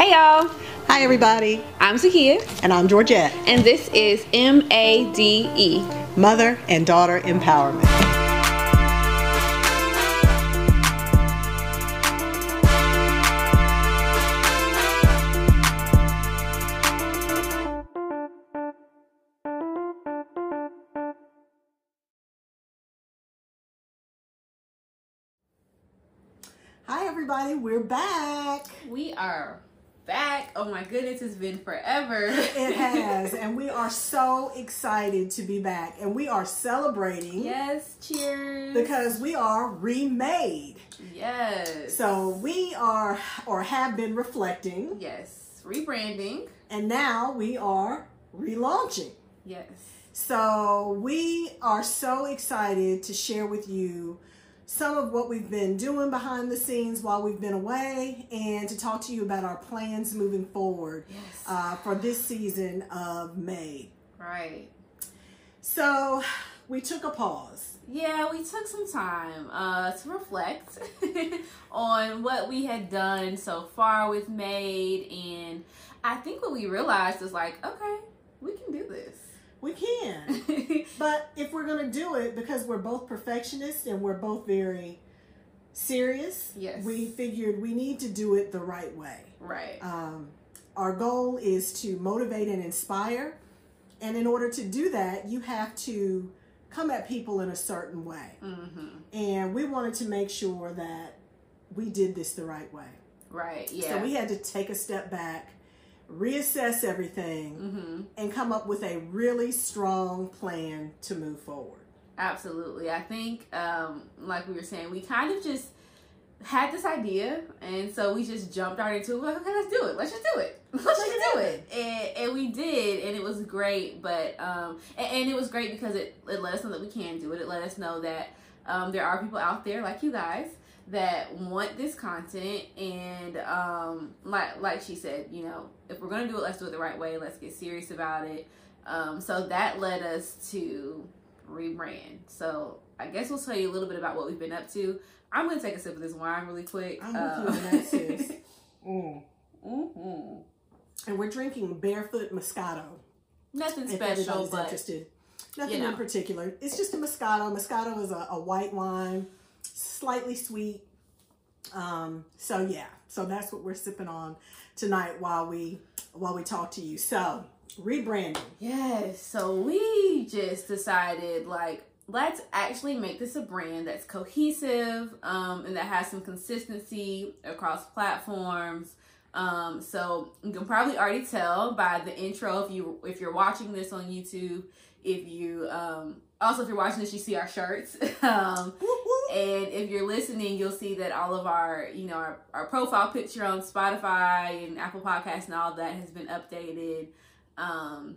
Hey y'all, Hi, everybody, I'm Zakia, and I'm Georgette, and this is M A D E. Mother and Daughter Empowerment. Hi, everybody, we're back. We are back. Oh my goodness, it's been forever. It has, and we are so excited to be back, and we are celebrating yes, cheers. because we are remade. yes. So we are or have been reflecting, yes, rebranding. and now we are relaunching. Yes. So we are so excited to share with you some of what we've been doing behind the scenes while we've been away and to talk to you about our plans moving forward Yes. uh, for this season of Made. Right. So we took a pause. Yeah, we took some time uh, to reflect on what we had done so far with Made, and I think what we realized is like, okay, we can do this. We can. But if we're going to do it, because we're both perfectionists and we're both very serious, Yes. we figured we need to do it the right way. right. Um, our goal is to motivate and inspire. And in order to do that, you have to come at people in a certain way. mm-hmm. And we wanted to make sure that we did this the right way. Right. Yeah. So we had to take a step back, reassess everything, mm-hmm. and come up with a really strong plan to move forward. Absolutely. I think, um, like we were saying, we kind of just had this idea, and so we just jumped right into it. Like, okay, let's do it. Let's just do it. Let's just do it. And, and we did, and it was great. But um, and, and it was great because it, it let us know that we can do it. It let us know that um, there are people out there like you guys that want this content and um like like she said you know if we're gonna do it let's do it the right way let's get serious about it um so that led us to rebrand so i guess we'll tell you a little bit about what we've been up to i'm gonna take a sip of this wine really quick I'm with you on that, sis. Mm. Mhm. And we're drinking Barefoot Moscato. nothing if special but interested. Nothing you know. in particular. It's just a Moscato. Moscato is a, a white wine, slightly sweet. Um, so yeah, so that's what we're sipping on tonight while we while we talk to you. So rebranding. Yes, so we just decided like let's actually make this a brand that's cohesive um, and that has some consistency across platforms. Um, so you can probably already tell by the intro if you if you're watching this on YouTube, if you um, also if you're watching this, you see our shirts. um. And if you're listening, you'll see that all of our, you know, our, our profile picture on Spotify and Apple Podcasts and all that has been updated. Um,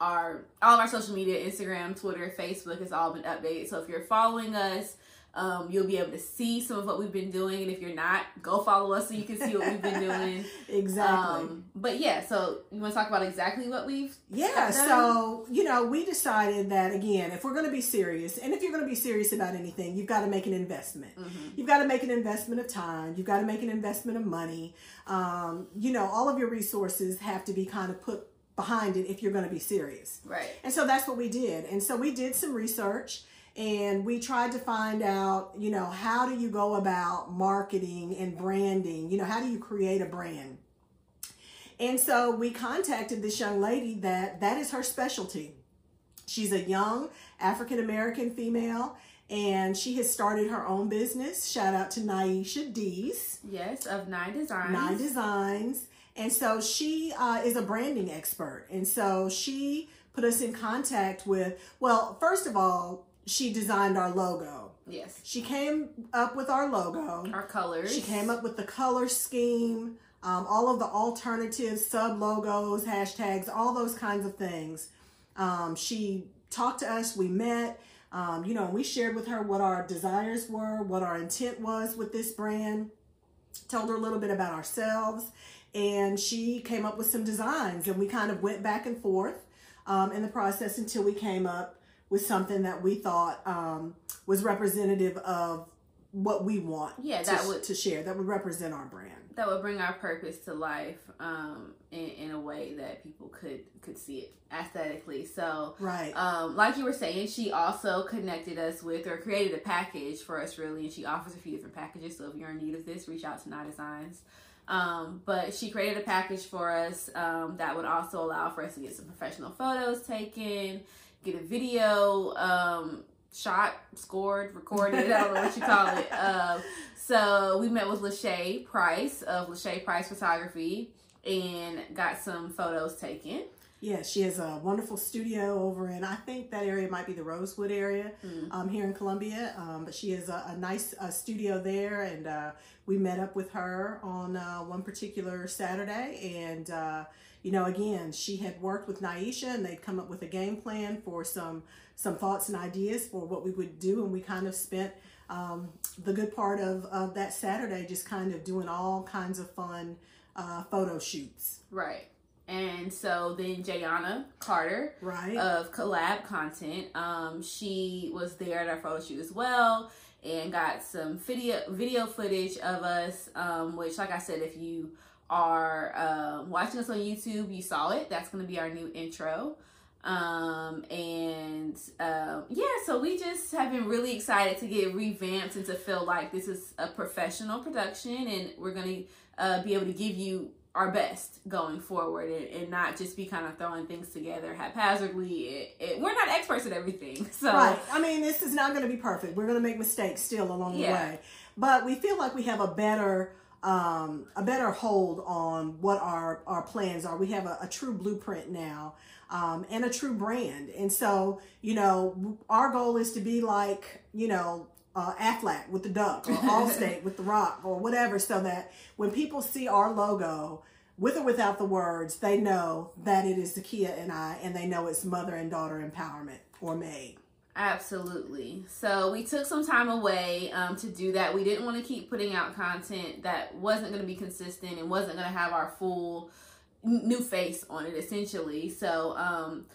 our all of our social media, Instagram, Twitter, Facebook has all been updated. So if you're following us, um, you'll be able to see some of what we've been doing. And if you're not, go follow us so you can see what we've been doing. Exactly. Um, but yeah, so you want to talk about exactly what we've Yeah, done? so you know, we decided that again, if we're going to be serious, and if you're going to be serious about anything, you've got to make an investment. Mhm. You've got to make an investment of time. You've got to make an investment of money. Um, you know, all of your resources have to be kind of put behind it if you're going to be serious. right. And so that's what we did. And so we did some research and we tried to find out, you know, how do you go about marketing and branding? You know, how do you create a brand? And so we contacted this young lady that that is her specialty. She's a young African American female and she has started her own business. Shout out to Naisha Dees. Yes, of nine designs. Nine Designs. And so she uh, is a branding expert. And so she put us in contact with, well, first of all, she designed our logo. Yes. She came up with our logo. Our colors. She came up with the color scheme, um, all of the alternative sub logos, hashtags, all those kinds of things. Um, she talked to us, we met, um, you know, we shared with her what our desires were, what our intent was with this brand, told her a little bit about ourselves, and she came up with some designs, and we kind of went back and forth um, in the process until we came up with something that we thought um, was representative of what we want Yeah, to, that would- to share that would represent our brand that would bring our purpose to life um, in, in a way that people could could see it aesthetically. So, Right. um, like you were saying, she also connected us with or created a package for us, really, and she offers a few different packages. So, if you're in need of this, reach out to Not Designs. Um, but she created a package for us um, that would also allow for us to get some professional photos taken, get a video um, shot, scored, recorded. I don't know what you call it. Um, so we met with Lachey Price of Lachey Price Photography and got some photos taken. Yeah, she has a wonderful studio over in, I think that area might be the Rosewood area Mm. um, here in Columbia. Um, but she has a, a nice uh, studio there, and uh, we met up with her on uh, one particular Saturday. And, uh, you know, again, she had worked with Naisha, and they'd come up with a game plan for some some thoughts and ideas for what we would do. And we kind of spent um, the good part of, of that Saturday just kind of doing all kinds of fun uh, photo shoots. Right. And so then Jayana Carter Right. of collab content. Um, she was there at our photo shoot as well and got some video video footage of us. Um, which, like I said, if you are um, watching us on YouTube, you saw it. That's going to be our new intro. Um, and um, yeah, so we just have been really excited to get revamped and to feel like this is a professional production, and we're going to uh, be able to give you our best going forward and, and not just be kind of throwing things together haphazardly. It, it, we're not experts at everything. So, Right. I mean, this is not going to be perfect. We're going to make mistakes still along Yeah. the way, but we feel like we have a better um, a better hold on what our our plans are. We have a, a true blueprint now. Um, and a true brand. And so, you know, our goal is to be like, you know, uh, Aflac with the duck or Allstate with the rock or whatever, so that when people see our logo, with or without the words, they know that it is Zakia and I, and they know it's mother and daughter empowerment or Made. Absolutely. So we took some time away um, to do that. We didn't want to keep putting out content that wasn't going to be consistent and wasn't going to have our full new face on it, essentially. So um,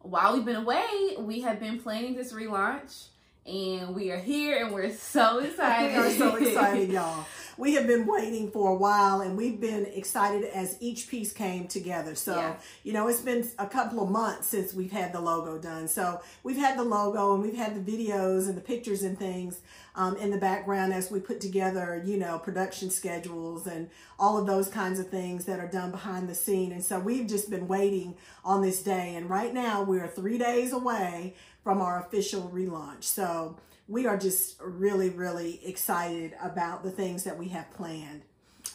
while we've been away, we have been planning this relaunch, and we are here, and we're so excited. We are so excited, y'all. We have been waiting for a while and we've been excited as each piece came together. So, Yeah. you know, it's been a couple of months since we've had the logo done. So, we've had the logo and we've had the videos and the pictures and things um, in the background as we put together, you know, production schedules and all of those kinds of things that are done behind the scene. And so, we've just been waiting on this day. And right now, we're three days away from our official relaunch. So, we are just really, really excited about the things that we have planned.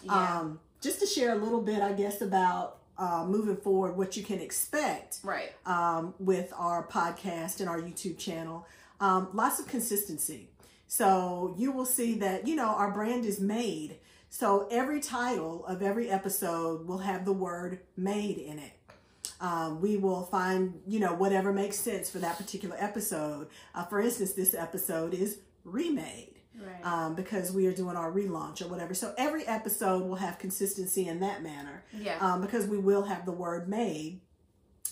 Yeah. Um, just to share a little bit, I guess, about uh, moving forward, what you can expect right. um, with our podcast and our YouTube channel. Um, lots of consistency. So you will see that, you know, our brand is made. So every title of every episode will have the word made in it. Um, we will find, you know, whatever makes sense for that particular episode. Uh, for instance, this episode is remade Right. um, because we are doing our relaunch or whatever. So every episode will have consistency in that manner yeah. um, because we will have the word made.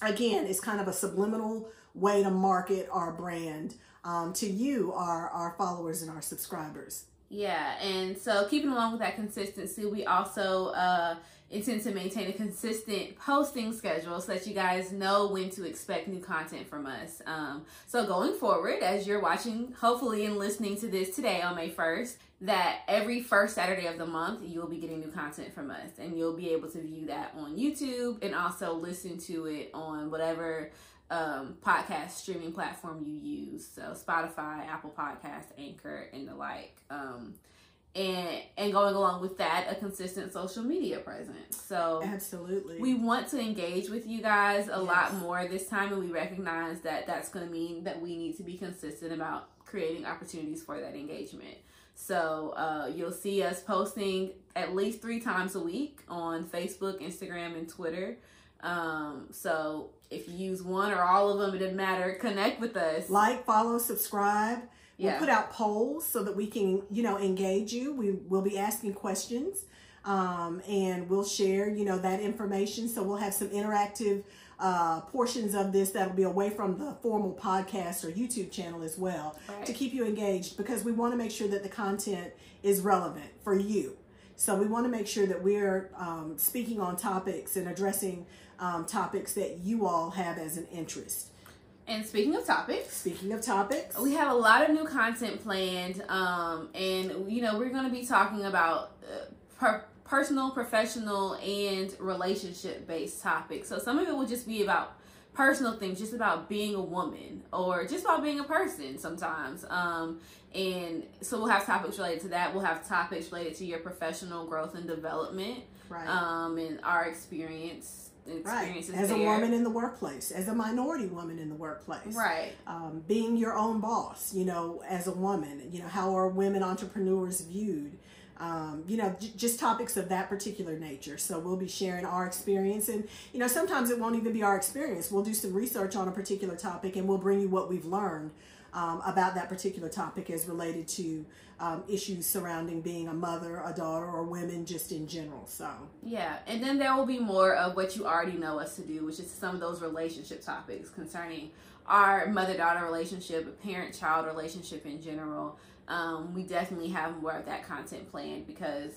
Again, it's kind of a subliminal way to market our brand um, to you, our, our followers and our subscribers. Yeah, and so keeping along with that consistency, we also uh, intend to maintain a consistent posting schedule so that you guys know when to expect new content from us. Um, so going forward, as you're watching, hopefully, and listening to this today on May 1st, that every first Saturday of the month, you'll be getting new content from us, and you'll be able to view that on YouTube and also listen to it on whatever um, podcast streaming platform you use. So Spotify, Apple Podcast, Anchor, and the like. Um, and and going along with that, a consistent social media presence. So Absolutely. we want to engage with you guys a lot more this time, and we recognize that that's going to mean that we need to be consistent about creating opportunities for that engagement. So uh, you'll see us posting at least three times a week on Facebook, Instagram, and Twitter. Um, so if you use one or all of them, it doesn't matter. Connect with us. like, follow, subscribe. We'll Yeah. put out polls so that we can, you know, engage you. We will be asking questions um, and we'll share, you know, that information. So we'll have some interactive uh, portions of this that'll be away from the formal podcast or YouTube channel as well Right. to keep you engaged because we want to make sure that the content is relevant for you. So we want to make sure that we're um, speaking on topics and addressing um, topics that you all have as an interest. And speaking of topics, speaking of topics, we have a lot of new content planned, um, and you know we're going to be talking about uh, per- personal, professional, and relationship based topics. So some of it will just be about personal things, just about being a woman or just about being a person sometimes. Um, and so we'll have topics related to that. We'll have topics related to your professional growth and development, right? Um, and our experience right. as there. a woman in the workplace, as a minority woman in the workplace, right? Um, being your own boss, you know, as a woman, you know, how are women entrepreneurs viewed? Um, you know, j- just topics of that particular nature. So we'll be sharing our experience, and you know, sometimes it won't even be our experience. We'll do some research on a particular topic, and we'll bring you what we've learned um, about that particular topic as related to um, issues surrounding being a mother, a daughter, or women just in general. So, yeah. And then there will be more of what you already know us to do, which is some of those relationship topics concerning our mother daughter relationship, parent child relationship in general. Um, we definitely have more of that content planned because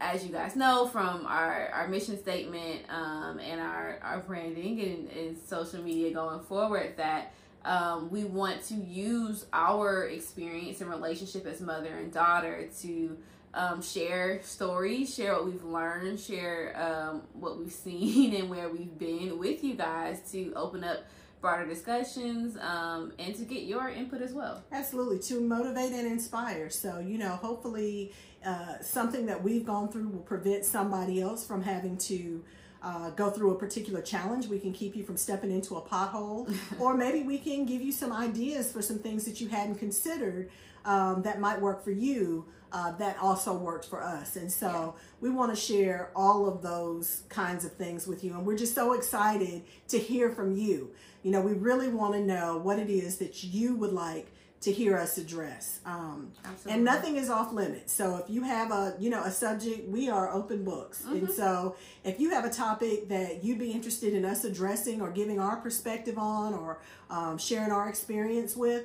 as you guys know from our, our mission statement um, and our, our branding and, and social media going forward that um, we want to use our experience and relationship as mother and daughter to um, share stories, share what we've learned, share um, what we've seen and where we've been with you guys to open up broader discussions um, and to get your input as well. Absolutely, to motivate and inspire. So, you know, hopefully uh, something that we've gone through will prevent somebody else from having to uh, go through a particular challenge. We can keep you from stepping into a pothole, or maybe we can give you some ideas for some things that you hadn't considered um, that might work for you. Uh, that also worked for us. And so yeah. we want to share all of those kinds of things with you. And we're just so excited to hear from you. You know, we really want to know what it is that you would like to hear us address. Um, and nothing is off limits. So if you have a, you know, a subject, we are open books. Mm-hmm. And so if you have a topic that you'd be interested in us addressing or giving our perspective on or um, sharing our experience with,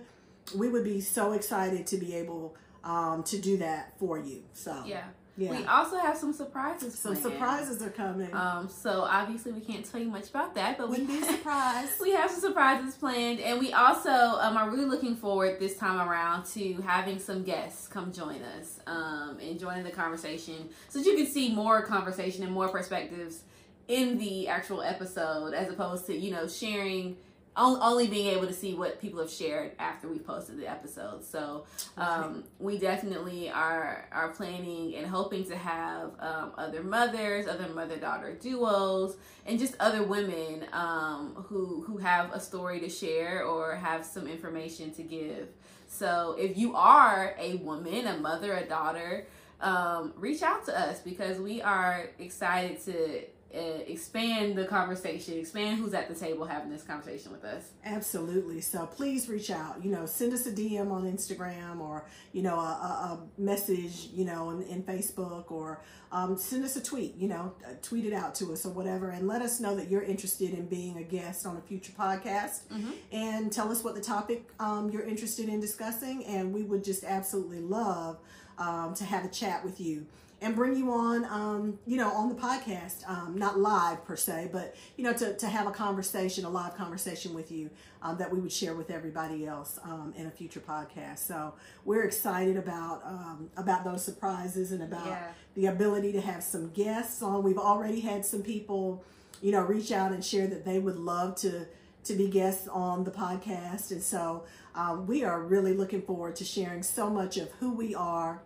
we would be so excited to be able um, to do that for you. So yeah. Yeah. We also have some surprises. Some planned. surprises are coming. Um, so obviously we can't tell you much about that, but Wouldn't we be surprised. we have some surprises planned, and we also um, are really looking forward this time around to having some guests come join us um, and join the conversation, so that you can see more conversation and more perspectives in the actual episode, as opposed to you know sharing only being able to see what people have shared after we posted the episode. So um, we definitely are are planning and hoping to have um, other mothers, other mother daughter duos, and just other women um, who who have a story to share or have some information to give. So if you are a woman, a mother, a daughter, um, reach out to us because we are excited to uh, expand the conversation, expand who's at the table having this conversation with us. Absolutely. So please reach out. You know, send us a DM on Instagram or you know a, a message. You know, in, in Facebook or um, send us a tweet. You know, uh, tweet it out to us or whatever, and let us know that you're interested in being a guest on a future podcast, mm-hmm. and tell us what the topic um, you're interested in discussing, and we would just absolutely love um, to have a chat with you and bring you on, um, you know, on the podcast, um, not live per se, but you know, to, to have a conversation, a live conversation with you um, that we would share with everybody else um, in a future podcast. So we're excited about um, about those surprises and about yeah. the ability to have some guests on. We've already had some people, you know, reach out and share that they would love to to be guests on the podcast, and so um, we are really looking forward to sharing so much of who we are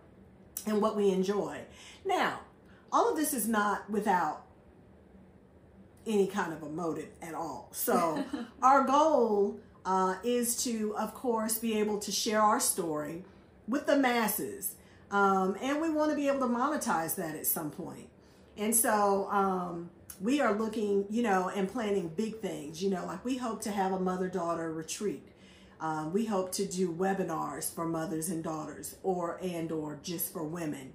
and what we enjoy. Now, all of this is not without any kind of a motive at all. So, our goal uh, is to, of course, be able to share our story with the masses. Um, and we want to be able to monetize that at some point. And so, um, we are looking, you know, and planning big things. You know, like we hope to have a mother daughter retreat. Um, we hope to do webinars for mothers and daughters, or and or just for women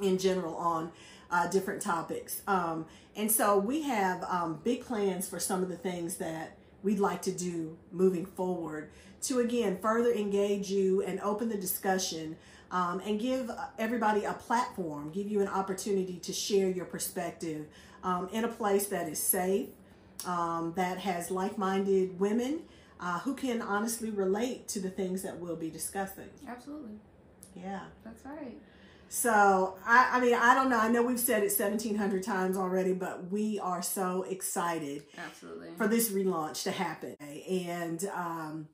in general on uh, different topics. Um, and so we have um, big plans for some of the things that we'd like to do moving forward to again further engage you and open the discussion um, and give everybody a platform, give you an opportunity to share your perspective um, in a place that is safe, um, that has like minded women uh, who can honestly relate to the things that we'll be discussing. Absolutely. Yeah. That's right. So, I, I mean, I don't know. I know we've said it 1,700 times already, but we are so excited Absolutely. for this relaunch to happen. And, um,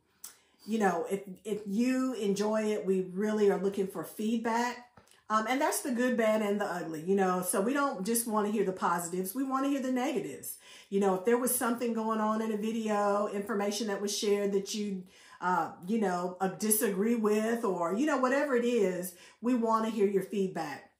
you know, if, if you enjoy it, we really are looking for feedback. Um, and that's the good, bad, and the ugly, you know. So we don't just want to hear the positives, we want to hear the negatives. You know, if there was something going on in a video, information that was shared that you, uh, you know, uh, disagree with, or, you know, whatever it is, we want to hear your feedback.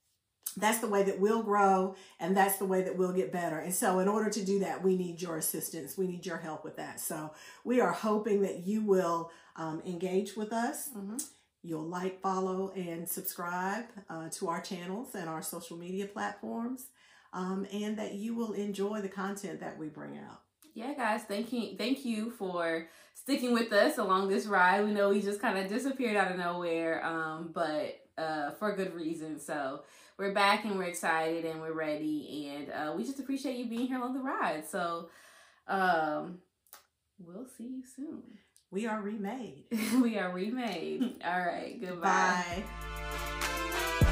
That's the way that we'll grow, and that's the way that we'll get better. And so, in order to do that, we need your assistance. We need your help with that. So, we are hoping that you will um, engage with us. Mm-hmm. You'll like, follow, and subscribe uh, to our channels and our social media platforms, um, and that you will enjoy the content that we bring out. Yeah, guys, thank you, thank you for sticking with us along this ride. We know we just kind of disappeared out of nowhere, um, but uh, for good reason. So we're back and we're excited and we're ready, and uh, we just appreciate you being here along the ride. So um, we'll see you soon. We are remade. we are remade. All right. Goodbye. Bye.